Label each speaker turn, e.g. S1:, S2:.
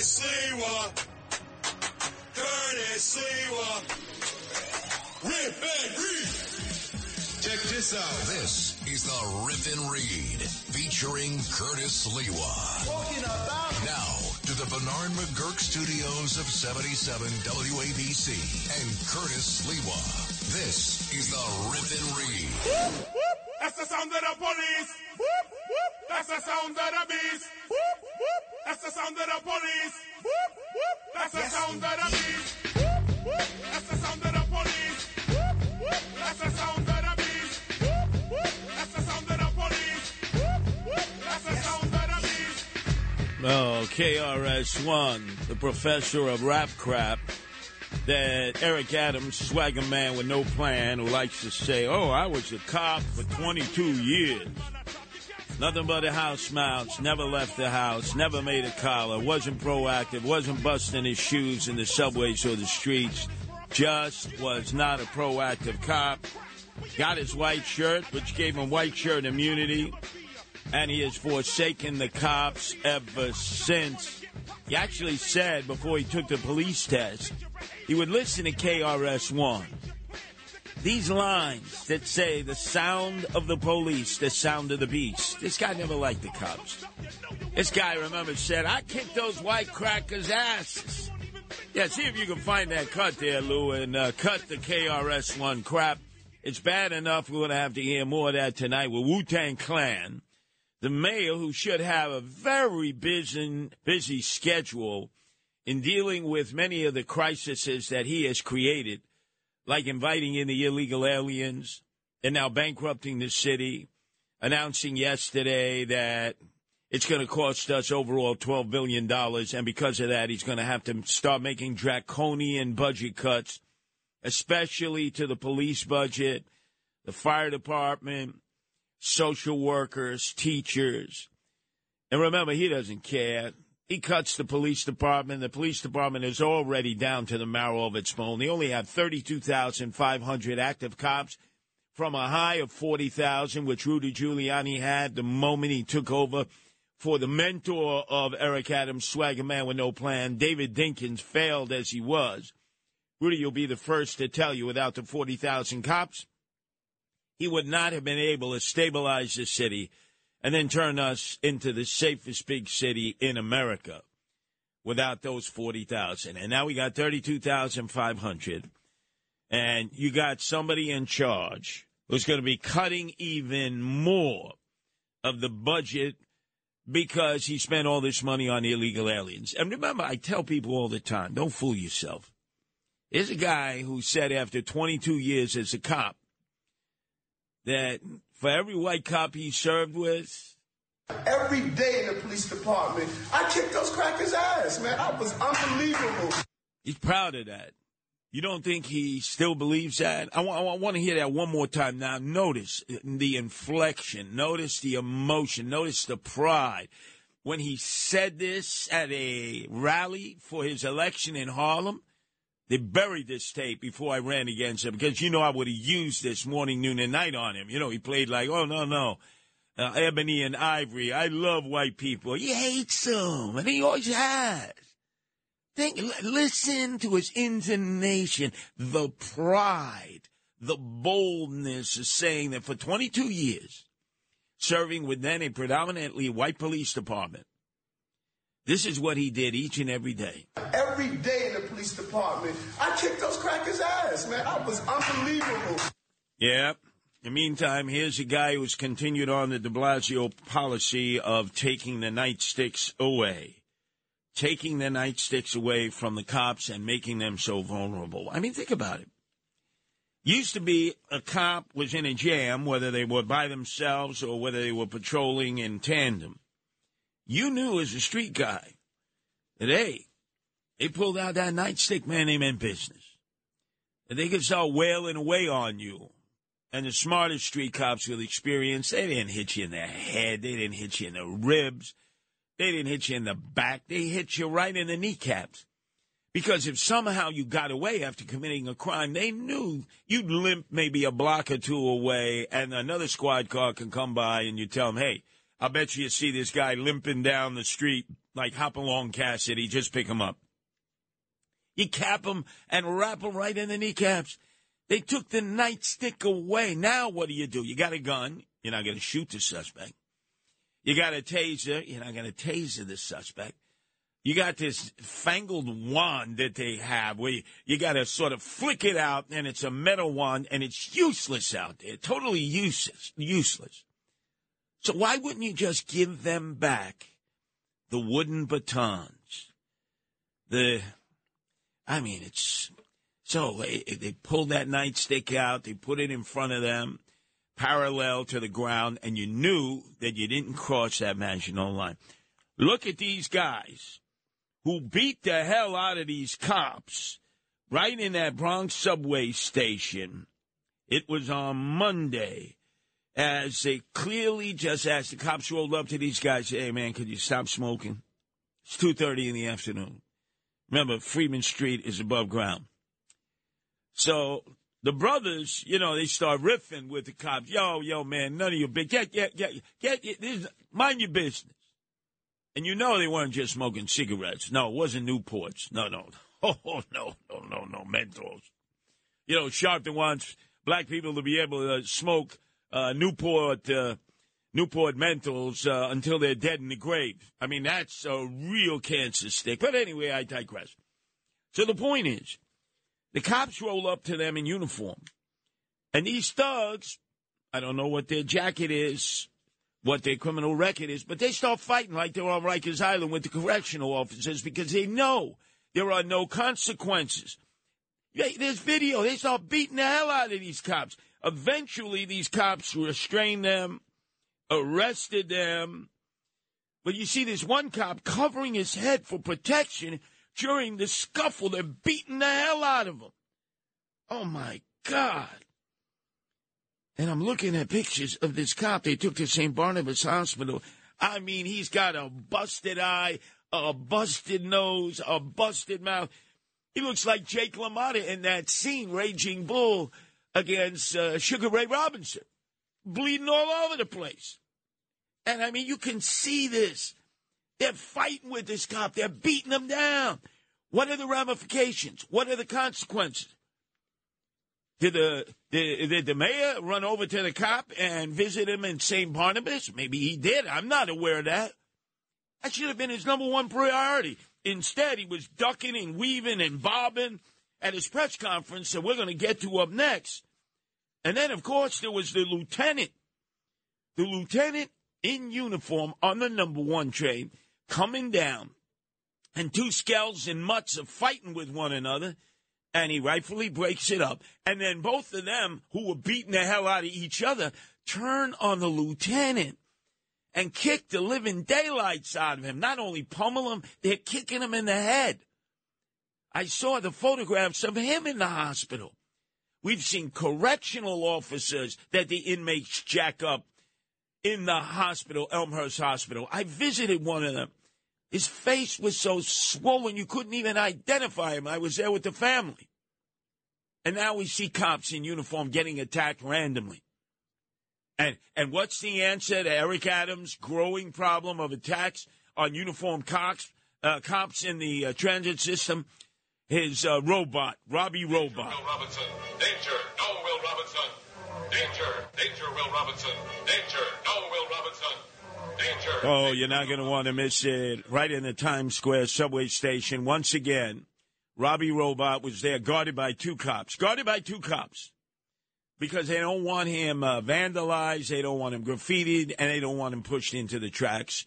S1: Curtis Sliwa. Curtis Sliwa. Rip and read. Check this out.
S2: This is the Rip and Read featuring Curtis Sliwa.
S1: Talking about
S2: Now to the Bernard McGuirk studios of 77 WABC and Curtis Sliwa. This is the Rip and Read.
S3: That's the sound of the police. That's the sound of the beast. That's the sound of the police. That's the sound of the beast. That's the sound of the police. That's the sound of the beast. That's the sound of the police. That's the sound of the beast.
S4: Oh, KRS-One, the professor of rap crap that Eric Adams, swagger man with no plan, who likes to say, oh, I was a cop for 22 years. Nothing but a house mouse, never left the house, never made a collar, wasn't proactive, wasn't busting his shoes in the subways or the streets, just was not a proactive cop. Got his white shirt, which gave him white shirt immunity, and he has forsaken the cops ever since. He actually said before he took the police test, he would listen to KRS One. These lines that say the sound of the police, the sound of the beast. This guy never liked the cops. This guy, remember, said, I kicked those white crackers' asses. Yeah, see if you can find that cut there, Lou, and uh, cut the KRS One crap. It's bad enough we're going to have to hear more of that tonight with Wu Tang Clan. The mayor, who should have a very busy, busy schedule in dealing with many of the crises that he has created, like inviting in the illegal aliens and now bankrupting the city, announcing yesterday that it's going to cost us overall $12 billion. And because of that, he's going to have to start making draconian budget cuts, especially to the police budget, the fire department, social workers, teachers. And remember, he doesn't care. He cuts the police department. The police department is already down to the marrow of its bone. They only have 32,500 active cops from a high of 40,000, which Rudy Giuliani had the moment he took over for the mentor of Eric Adams, swagger man with no plan. David Dinkins failed as he was. Rudy, you'll be the first to tell you without the 40,000 cops, he would not have been able to stabilize the city and then turn us into the safest big city in America without those 40,000. And now we got 32,500. And you got somebody in charge who's going to be cutting even more of the budget because he spent all this money on illegal aliens. And remember, I tell people all the time don't fool yourself. Here's a guy who said after 22 years as a cop that for every white cop he served with,
S5: Every day in the police department, I kicked those crackers' ass, man. I was unbelievable.
S4: he's proud of that. You don't think he still believes that? I want, I want to hear that one more time. Now, notice the inflection, notice the emotion, notice the pride. When he said this at a rally for his election in Harlem, they buried this tape before I ran against him because you know I would have used this morning, noon, and night on him. You know, he played like, oh, no, no. Uh, Ebony and Ivory. I love white people. He hates them, and he always has. Think, listen to his intonation, the pride, the boldness of saying that for 22 years, serving with then a predominantly white police department, this is what he did each and every day.
S5: Every day police department, I kicked those crackers' ass, man. I was unbelievable.
S4: Yeah. In the meantime, here's a guy who's continued on the de Blasio policy of taking the nightsticks away. Taking the nightsticks away from the cops and making them so vulnerable. I mean, think about it. Used to be a cop was in a jam, whether they were by themselves or whether they were patrolling in tandem. You knew as a street guy that, hey, they pulled out that nightstick, man, they meant business. That they could start wailing away on you. And the smartest street cops with experience, they didn't hit you in the head. They didn't hit you in the ribs. They didn't hit you in the back. They hit you right in the kneecaps. Because if somehow you got away after committing a crime, they knew you'd limp maybe a block or two away, and another squad car can come by and you tell them, hey, I bet you see this guy limping down the street like Hopalong Cassidy, just pick him up. You cap them and wrap them right in the kneecaps. They took the nightstick away. Now what do you do? You got a gun. You're not going to shoot the suspect. You got a taser. You're not going to taser the suspect. You got this fangled wand that they have where you, you got to sort of flick it out, and it's a metal wand, and it's useless out there. Totally useless. Useless. So why wouldn't you just give them back the wooden batons? The, I mean, it's so they, they pulled that nightstick out, they put it in front of them, parallel to the ground, and you knew that you didn't cross that Maginot line. Look at these guys who beat the hell out of these cops right in that Bronx subway station. It was on Monday as they clearly just asked the cops rolled up to these guys, hey man, could you stop smoking? It's two thirty in the afternoon. Remember, Freeman Street is above ground. So the brothers, you know, they start riffing with the cops. Yo, yo, man, none of your big get get get get, this, mind your business. And you know they weren't just smoking cigarettes. No, it wasn't Newports. No, no. Oh, no, no, no, no, Menthols. You know, Sharpton wants black people to be able to smoke uh, Newport uh, Newport Mentals uh, until they're dead in the grave. I mean, that's a real cancer stick. But anyway, I digress. So the point is, the cops roll up to them in uniform, and these thugs, I don't know what their jacket is, what their criminal record is, but they start fighting like they're on Rikers Island with the correctional officers because they know there are no consequences. There's video. They start beating the hell out of these cops. Eventually, these cops restrain them, arrested them. But you see this one cop covering his head for protection during the scuffle. They're beating the hell out of him. Oh my God. And I'm looking at pictures of this cop they took to St. Barnabas Hospital. I mean, he's got a busted eye, a busted nose, a busted mouth. He looks like Jake LaMotta in that scene, Raging Bull against uh, Sugar Ray Robinson, bleeding all over the place. And I mean, you can see this. They're fighting with this cop. They're beating him down. What are the ramifications? What are the consequences? Did the, did, did the mayor run over to the cop and visit him in St. Barnabas? Maybe he did. I'm not aware of that. That should have been his number one priority. Instead, he was ducking and weaving and bobbing at his press conference that we're going to get to up next. And then, of course, there was the lieutenant. The lieutenant in uniform on the number one train coming down. And two skells and mutts are fighting with one another. And he rightfully breaks it up. And then both of them, who were beating the hell out of each other, turn on the lieutenant and kick the living daylights out of him. Not only pummel him, they're kicking him in the head. I saw the photographs of him in the hospital. We've seen correctional officers that the inmates jack up in the hospital, Elmhurst Hospital. I visited one of them. His face was so swollen you couldn't even identify him. I was there with the family. And now we see cops in uniform getting attacked randomly. And and what's the answer to Eric Adams' growing problem of attacks on uniformed cops, uh, cops in the uh, transit system? his uh, robot, Robbie Robot.
S6: Danger. Danger. Danger, Will Robinson. Danger. No, Will Robinson. Danger.
S4: Oh, you're not going to want to miss it. Right in the Times Square subway station, once again, Robbie Robot was there, guarded by two cops. Guarded by two cops. Because they don't want him uh, vandalized, they don't want him graffitied, and they don't want him pushed into the tracks.